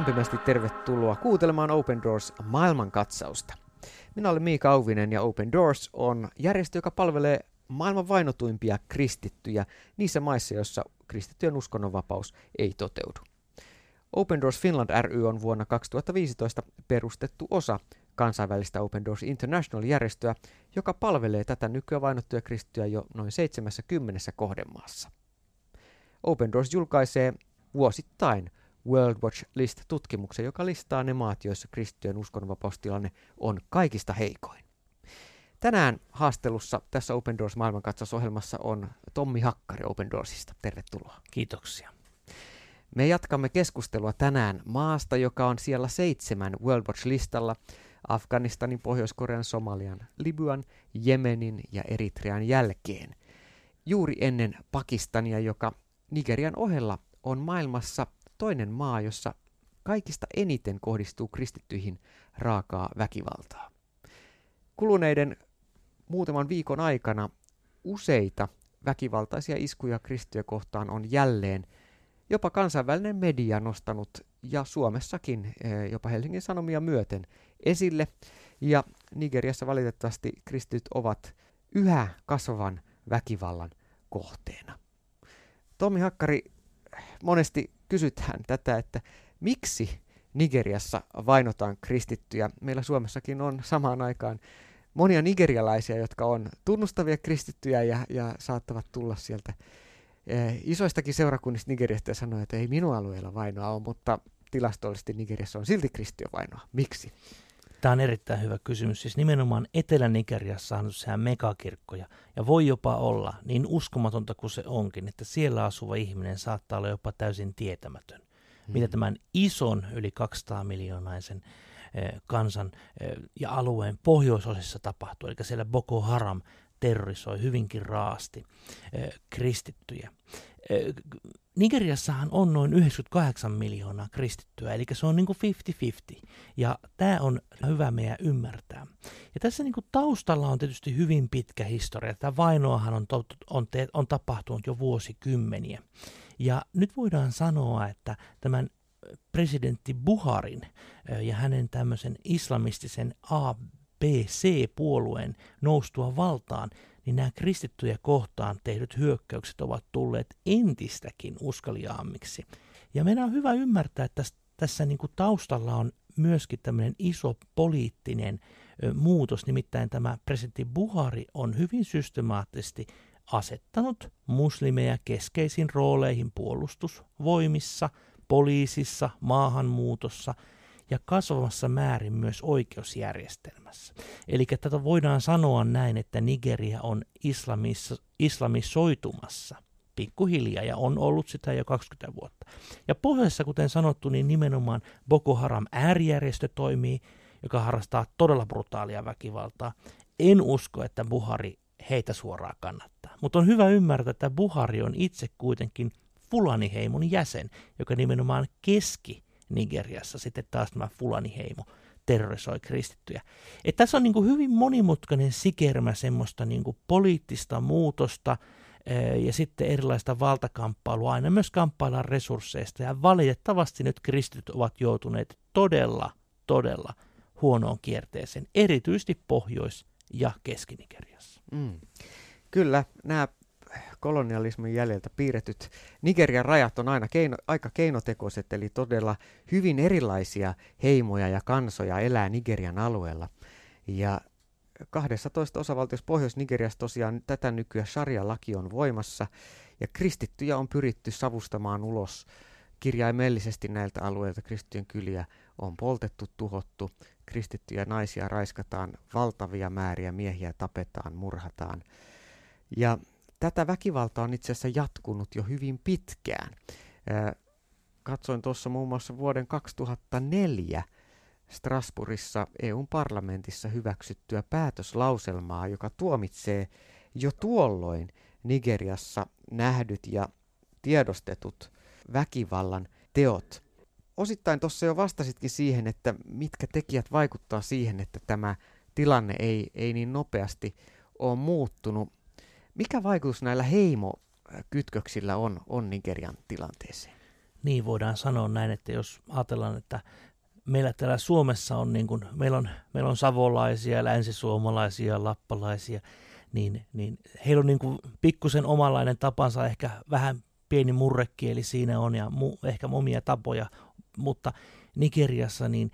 Lämpimästi tervetuloa kuuntelemaan Open Doors maailmankatsausta. Minä olen Miika Auvinen ja Open Doors on järjestö, joka palvelee maailman vainotuimpia kristittyjä niissä maissa, joissa kristittyjen uskonnonvapaus ei toteudu. Open Doors Finland ry on vuonna 2015 perustettu osa kansainvälistä Open Doors International-järjestöä, joka palvelee tätä nykyään vainottuja kristittyjä jo noin 70 kohdemaassa. Open Doors julkaisee vuosittain World Watch List-tutkimuksen, joka listaa ne maat, joissa kristittyjen uskonnonvapaustilanne on kaikista heikoin. Tänään haastelussa tässä Open Doors maailmankatsausohjelmassa on Tommi Hakkari Open Doorsista. Tervetuloa. Kiitoksia. Me jatkamme keskustelua tänään maasta, joka on siellä seitsemän World Watch-listalla Afganistanin, Pohjois-Korean, Somalian, Libyan, Jemenin ja Eritrean jälkeen. Juuri ennen Pakistania, joka Nigerian ohella on maailmassa toinen maa, jossa kaikista eniten kohdistuu kristittyihin raakaa väkivaltaa. Kuluneiden muutaman viikon aikana useita väkivaltaisia iskuja kristittyjä kohtaan on jälleen jopa kansainvälinen media nostanut ja Suomessakin eh, jopa Helsingin Sanomia myöten esille. Ja Nigeriassa valitettavasti kristityt ovat yhä kasvavan väkivallan kohteena. Tommi Hakkari, monesti kysytään tätä, että miksi Nigeriassa vainotaan kristittyjä. Meillä Suomessakin on samaan aikaan monia nigerialaisia, jotka on tunnustavia kristittyjä ja, ja saattavat tulla sieltä eh, isoistakin seurakunnista Nigeriasta ja sanoa, että ei minun alueella vainoa ole, mutta tilastollisesti Nigeriassa on silti vainoa. Miksi? Tämä on erittäin hyvä kysymys. Siis nimenomaan Etelä-Nigeriassa on sehän megakirkkoja. Ja voi jopa olla, niin uskomatonta kuin se onkin, että siellä asuva ihminen saattaa olla jopa täysin tietämätön. Hmm. Mitä tämän ison yli 200 miljoonaisen eh, kansan eh, ja alueen pohjoisosissa tapahtuu. Eli siellä Boko Haram terrorisoi hyvinkin raasti eh, kristittyjä. Nigeriassahan on noin 98 miljoonaa kristittyä, eli se on niin kuin 50-50. Ja tämä on hyvä meidän ymmärtää. Ja tässä niin kuin taustalla on tietysti hyvin pitkä historia. Tämä vainoahan on, on, te- on tapahtunut jo vuosikymmeniä. Ja nyt voidaan sanoa, että tämän presidentti Buharin ja hänen tämmöisen islamistisen ABC-puolueen noustua valtaan, niin nämä kristittyjä kohtaan tehdyt hyökkäykset ovat tulleet entistäkin uskaliaammiksi. Ja meidän on hyvä ymmärtää, että tässä, tässä niin kuin taustalla on myöskin tämmöinen iso poliittinen ö, muutos, nimittäin tämä presidentti Buhari on hyvin systemaattisesti asettanut muslimeja keskeisiin rooleihin puolustusvoimissa, poliisissa, maahanmuutossa – ja kasvavassa määrin myös oikeusjärjestelmässä. Eli tätä voidaan sanoa näin, että Nigeria on islamis, islamisoitumassa pikkuhiljaa ja on ollut sitä jo 20 vuotta. Ja pohjoisessa, kuten sanottu, niin nimenomaan Boko Haram äärijärjestö toimii, joka harrastaa todella brutaalia väkivaltaa. En usko, että Buhari heitä suoraan kannattaa. Mutta on hyvä ymmärtää, että Buhari on itse kuitenkin Fulani-heimon jäsen, joka nimenomaan keski Nigeriassa sitten taas tämä Fulani-heimo terrorisoi kristittyjä. Et tässä on niin kuin hyvin monimutkainen sikermä semmoista niin kuin poliittista muutosta eh, ja sitten erilaista valtakamppailua. Aina myös kamppaillaan resursseista ja valitettavasti nyt kristityt ovat joutuneet todella, todella huonoon kierteeseen, erityisesti Pohjois- ja Keski-Nigeriassa. Mm. Kyllä, nämä kolonialismin jäljeltä piirretyt Nigerian rajat on aina keino, aika keinotekoiset, eli todella hyvin erilaisia heimoja ja kansoja elää Nigerian alueella. Ja 12 osavaltiossa Pohjois-Nigeriassa tosiaan tätä nykyään sharia-laki on voimassa, ja kristittyjä on pyritty savustamaan ulos kirjaimellisesti näiltä alueilta. Kristittyjen kyliä on poltettu, tuhottu, kristittyjä naisia raiskataan, valtavia määriä miehiä tapetaan, murhataan. Ja tätä väkivaltaa on itse asiassa jatkunut jo hyvin pitkään. Katsoin tuossa muun muassa vuoden 2004 Strasbourgissa EUn parlamentissa hyväksyttyä päätöslauselmaa, joka tuomitsee jo tuolloin Nigeriassa nähdyt ja tiedostetut väkivallan teot. Osittain tuossa jo vastasitkin siihen, että mitkä tekijät vaikuttaa siihen, että tämä tilanne ei, ei niin nopeasti ole muuttunut. Mikä vaikutus näillä heimokytköksillä on, on Nigerian tilanteeseen? Niin voidaan sanoa näin, että jos ajatellaan, että meillä täällä Suomessa on, niin kuin, meillä on, meillä on savolaisia, länsisuomalaisia, lappalaisia, niin, niin heillä on niin kuin pikkusen omanlainen tapansa, ehkä vähän pieni murrekieli siinä on ja mu, ehkä omia tapoja, mutta Nigeriassa niin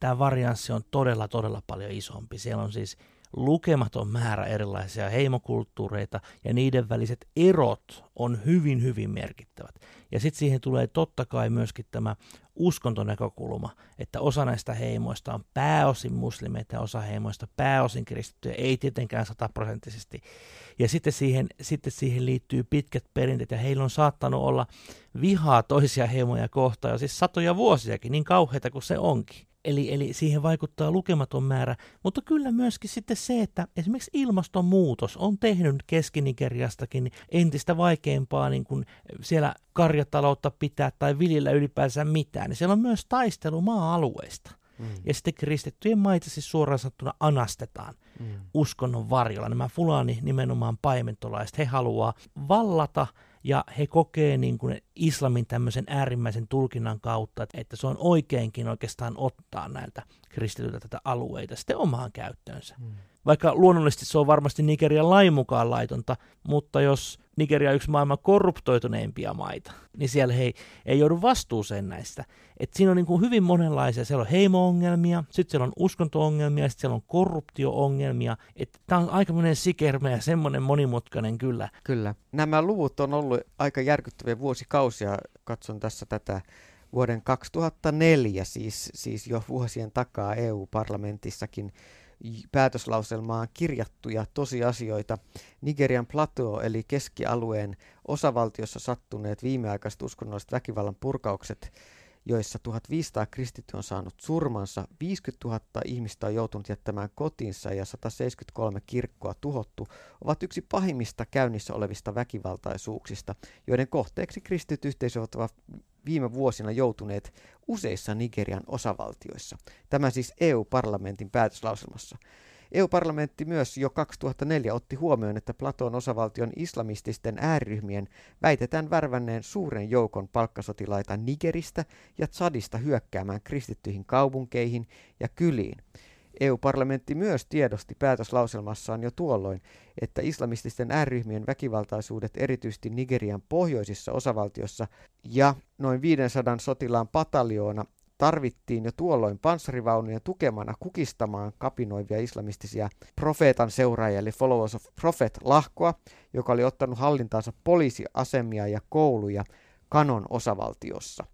tämä varianssi on todella, todella paljon isompi. Siellä on siis lukematon määrä erilaisia heimokulttuureita ja niiden väliset erot on hyvin, hyvin merkittävät. Ja sitten siihen tulee totta kai myöskin tämä uskontonäkökulma, että osa näistä heimoista on pääosin muslimeita ja osa heimoista pääosin kristittyjä, ei tietenkään sataprosenttisesti. Ja sitten siihen, sitten siihen liittyy pitkät perinteet ja heillä on saattanut olla vihaa toisia heimoja kohtaan jo siis satoja vuosiakin, niin kauheita kuin se onkin. Eli, eli siihen vaikuttaa lukematon määrä, mutta kyllä myöskin sitten se, että esimerkiksi ilmastonmuutos on tehnyt Keski-Nigeriastakin entistä vaikeampaa niin kuin siellä karjataloutta pitää tai viljellä ylipäänsä mitään. Niin siellä on myös taistelu maa-alueista. Mm. Ja sitten kristittyjen maita siis suoraan sanottuna anastetaan mm. uskonnon varjolla. Nämä fulani nimenomaan paimentolaiset, he haluaa vallata – ja he kokee niin kuin islamin tämmöisen äärimmäisen tulkinnan kautta, että se on oikeinkin oikeastaan ottaa näiltä kristityiltä tätä alueita sitten omaan käyttöönsä. Hmm. Vaikka luonnollisesti se on varmasti Nigerian lain mukaan laitonta, mutta jos Nigeria on yksi maailman korruptoituneimpia maita, niin siellä he ei joudu vastuuseen näistä. Et siinä on niin kuin hyvin monenlaisia. Siellä on heimo-ongelmia, sitten siellä on uskonto-ongelmia, sitten siellä on korruptio-ongelmia. Tämä on aika monen sikermä ja semmoinen monimutkainen kyllä. Kyllä. Nämä luvut on ollut aika järkyttäviä vuosikausia. Katson tässä tätä vuoden 2004, siis, siis jo vuosien takaa EU-parlamentissakin päätöslauselmaan kirjattuja tosiasioita. Nigerian plateau eli keskialueen osavaltiossa sattuneet viimeaikaiset uskonnolliset väkivallan purkaukset, joissa 1500 kristittyä on saanut surmansa, 50 000 ihmistä on joutunut jättämään kotinsa ja 173 kirkkoa tuhottu, ovat yksi pahimmista käynnissä olevista väkivaltaisuuksista, joiden kohteeksi kristityt yhteisöt ovat viime vuosina joutuneet useissa Nigerian osavaltioissa. Tämä siis EU-parlamentin päätöslauselmassa. EU-parlamentti myös jo 2004 otti huomioon, että Platon osavaltion islamististen ääriryhmien väitetään värvänneen suuren joukon palkkasotilaita Nigeristä ja Tsadista hyökkäämään kristittyihin kaupunkeihin ja kyliin. EU-parlamentti myös tiedosti päätöslauselmassaan jo tuolloin, että islamististen ääryhmien väkivaltaisuudet erityisesti Nigerian pohjoisissa osavaltiossa ja noin 500 sotilaan pataljoona tarvittiin jo tuolloin panssarivaunuja tukemana kukistamaan kapinoivia islamistisia profeetan seuraajia, eli Followers of Prophet lahkoa, joka oli ottanut hallintaansa poliisiasemia ja kouluja kanon osavaltiossa.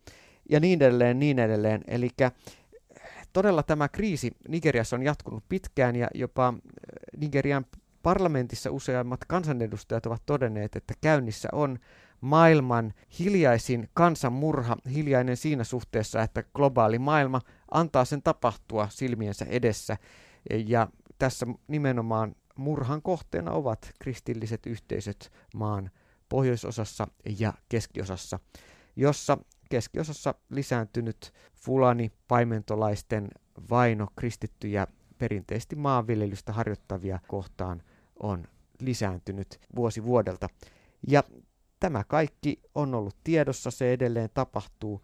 Ja niin edelleen, niin edelleen. Eli todella tämä kriisi Nigeriassa on jatkunut pitkään ja jopa äh, Nigerian parlamentissa useammat kansanedustajat ovat todenneet, että käynnissä on maailman hiljaisin kansanmurha, hiljainen siinä suhteessa, että globaali maailma antaa sen tapahtua silmiensä edessä. Ja tässä nimenomaan murhan kohteena ovat kristilliset yhteisöt maan pohjoisosassa ja keskiosassa, jossa keskiosassa lisääntynyt fulani paimentolaisten vaino kristittyjä perinteisesti maanviljelystä harjoittavia kohtaan on lisääntynyt vuosi vuodelta. Ja tämä kaikki on ollut tiedossa, se edelleen tapahtuu.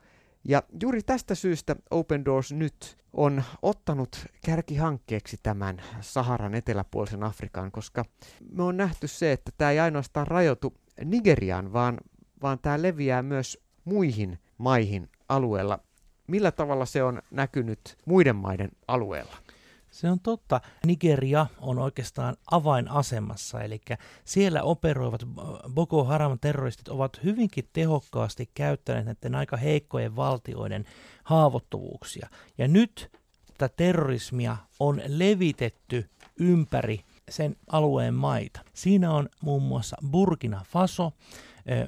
Ja juuri tästä syystä Open Doors nyt on ottanut kärkihankkeeksi tämän Saharan eteläpuolisen Afrikan, koska me on nähty se, että tämä ei ainoastaan rajoitu Nigeriaan, vaan, vaan tämä leviää myös muihin maihin alueella. Millä tavalla se on näkynyt muiden maiden alueella? Se on totta. Nigeria on oikeastaan avainasemassa, eli siellä operoivat Boko Haram-terroristit ovat hyvinkin tehokkaasti käyttäneet näiden aika heikkojen valtioiden haavoittuvuuksia. Ja nyt tätä terrorismia on levitetty ympäri sen alueen maita. Siinä on muun muassa Burkina Faso,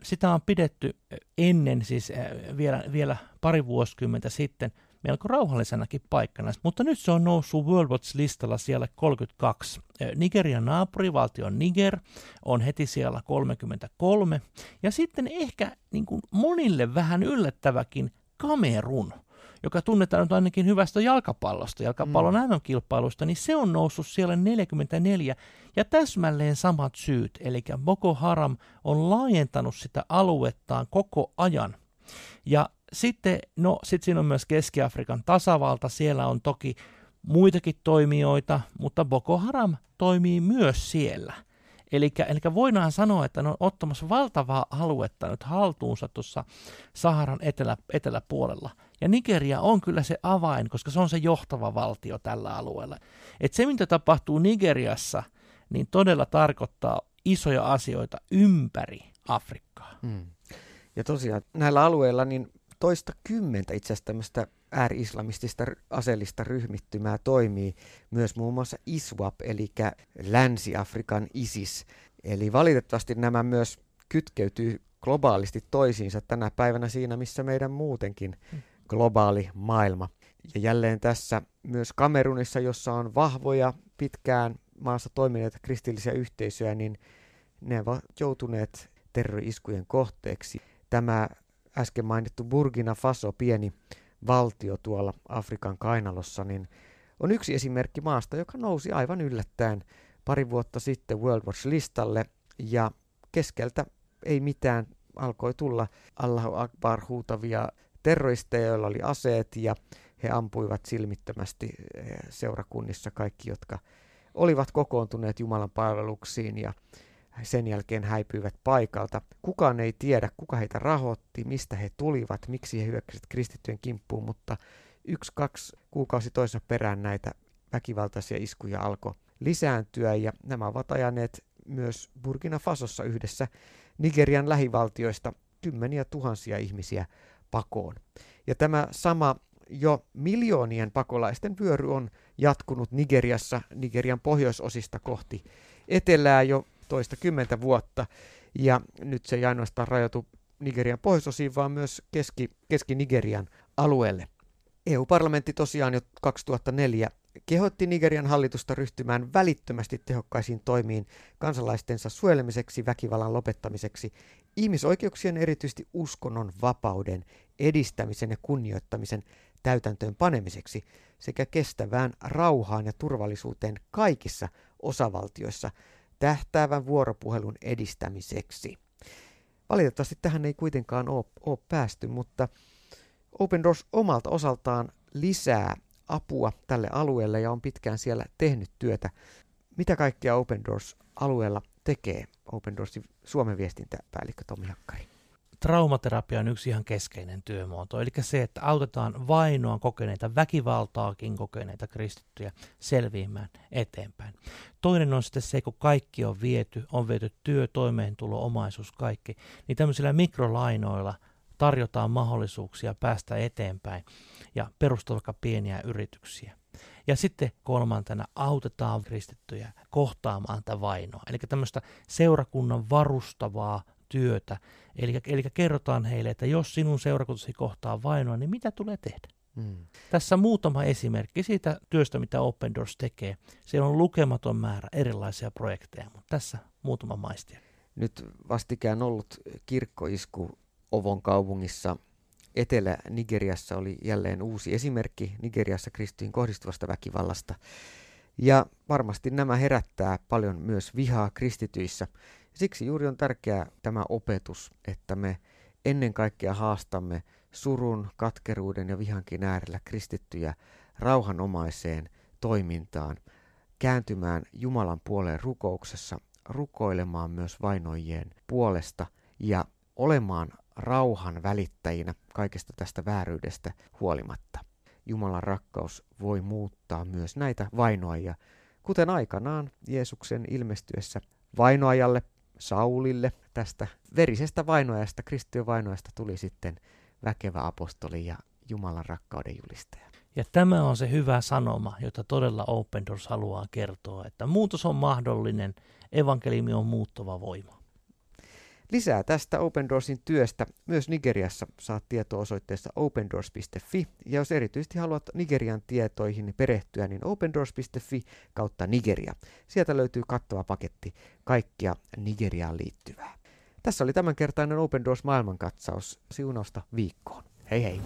sitä on pidetty ennen, siis vielä, vielä pari vuosikymmentä sitten, melko rauhallisenakin paikkana, mutta nyt se on noussut World Watch-listalla siellä 32. Nigerian naapurivaltio Niger on heti siellä 33, ja sitten ehkä niin kuin monille vähän yllättäväkin Kamerun – joka tunnetaan nyt ainakin hyvästä jalkapallosta, jalkapallon mm. MM-kilpailusta, niin se on noussut siellä 44 ja täsmälleen samat syyt. Eli Boko Haram on laajentanut sitä aluettaan koko ajan. Ja sitten, no, sit siinä on myös Keski-Afrikan tasavalta, siellä on toki muitakin toimijoita, mutta Boko Haram toimii myös siellä. Eli voidaan sanoa, että ne on ottamassa valtavaa aluetta nyt haltuunsa tuossa Saharan etelä, eteläpuolella. Ja Nigeria on kyllä se avain, koska se on se johtava valtio tällä alueella. Et se, mitä tapahtuu Nigeriassa, niin todella tarkoittaa isoja asioita ympäri Afrikkaa. Hmm. Ja tosiaan näillä alueilla niin toista kymmentä itse asiassa tämmöistä ääri-islamistista aseellista ryhmittymää toimii myös muun muassa ISWAP, eli Länsi-Afrikan ISIS. Eli valitettavasti nämä myös kytkeytyy globaalisti toisiinsa tänä päivänä siinä, missä meidän muutenkin hmm. Globaali maailma. Ja jälleen tässä myös Kamerunissa, jossa on vahvoja, pitkään maassa toimineita kristillisiä yhteisöjä, niin ne ovat joutuneet terrori-iskujen kohteeksi. Tämä äsken mainittu Burkina Faso, pieni valtio tuolla Afrikan kainalossa, niin on yksi esimerkki maasta, joka nousi aivan yllättäen pari vuotta sitten World Watch-listalle ja keskeltä ei mitään alkoi tulla Allahu Akbar huutavia terroristeja, joilla oli aseet ja he ampuivat silmittömästi eh, seurakunnissa kaikki, jotka olivat kokoontuneet Jumalan palveluksiin ja sen jälkeen häipyivät paikalta. Kukaan ei tiedä, kuka heitä rahoitti, mistä he tulivat, miksi he hyökkäsivät kristittyjen kimppuun, mutta yksi, kaksi kuukausi toisessa perään näitä väkivaltaisia iskuja alkoi lisääntyä ja nämä ovat ajaneet myös Burkina Fasossa yhdessä Nigerian lähivaltioista kymmeniä tuhansia ihmisiä pakoon. Ja tämä sama jo miljoonien pakolaisten vyöry on jatkunut Nigeriassa, Nigerian pohjoisosista kohti etelää jo toista kymmentä vuotta. Ja nyt se ei ainoastaan rajoitu Nigerian pohjoisosiin, vaan myös Keski, Keski-Nigerian alueelle. EU-parlamentti tosiaan jo 2004 kehotti Nigerian hallitusta ryhtymään välittömästi tehokkaisiin toimiin kansalaistensa suojelemiseksi, väkivallan lopettamiseksi, ihmisoikeuksien erityisesti uskonnon vapauden edistämisen ja kunnioittamisen täytäntöön panemiseksi sekä kestävään rauhaan ja turvallisuuteen kaikissa osavaltioissa tähtäävän vuoropuhelun edistämiseksi. Valitettavasti tähän ei kuitenkaan ole, ole päästy, mutta Open Doors omalta osaltaan lisää apua tälle alueelle ja on pitkään siellä tehnyt työtä. Mitä kaikkea Open Doors alueella tekee Open Doorsin Suomen viestintäpäällikkö Tomi Hakkari? traumaterapia on yksi ihan keskeinen työmuoto, eli se, että autetaan vainoa kokeneita, väkivaltaakin kokeneita kristittyjä selviämään eteenpäin. Toinen on sitten se, kun kaikki on viety, on viety työ, toimeentulo, omaisuus, kaikki, niin tämmöisillä mikrolainoilla tarjotaan mahdollisuuksia päästä eteenpäin ja perustaa vaikka pieniä yrityksiä. Ja sitten kolmantena autetaan kristittyjä kohtaamaan tätä vainoa. Eli tämmöistä seurakunnan varustavaa työtä. Eli, eli kerrotaan heille, että jos sinun seurakuntasi kohtaa vainoa, niin mitä tulee tehdä? Mm. Tässä muutama esimerkki siitä työstä, mitä Open Doors tekee. Siellä on lukematon määrä erilaisia projekteja, mutta tässä muutama maistia. Nyt vastikään ollut kirkkoisku Ovon kaupungissa Etelä-Nigeriassa oli jälleen uusi esimerkki Nigeriassa kristiin kohdistuvasta väkivallasta. Ja varmasti nämä herättää paljon myös vihaa kristityissä. Siksi juuri on tärkeää tämä opetus, että me ennen kaikkea haastamme surun, katkeruuden ja vihankin äärellä kristittyjä rauhanomaiseen toimintaan, kääntymään Jumalan puoleen rukouksessa, rukoilemaan myös vainoijien puolesta ja olemaan rauhan välittäjinä kaikesta tästä vääryydestä huolimatta. Jumalan rakkaus voi muuttaa myös näitä vainoajia, kuten aikanaan Jeesuksen ilmestyessä vainoajalle Saulille tästä verisestä vainoajasta, kristittyjen vainoajasta tuli sitten väkevä apostoli ja Jumalan rakkauden julistaja. Ja tämä on se hyvä sanoma, jota todella Open Doors haluaa kertoa, että muutos on mahdollinen, evankeliumi on muuttava voima. Lisää tästä Open Doorsin työstä myös Nigeriassa saat tietoa osoitteessa opendoors.fi ja jos erityisesti haluat Nigerian tietoihin perehtyä, niin opendoors.fi kautta Nigeria. Sieltä löytyy kattava paketti kaikkia Nigeriaan liittyvää. Tässä oli tämänkertainen Open Doors maailmankatsaus. Siunausta viikkoon. Hei hei!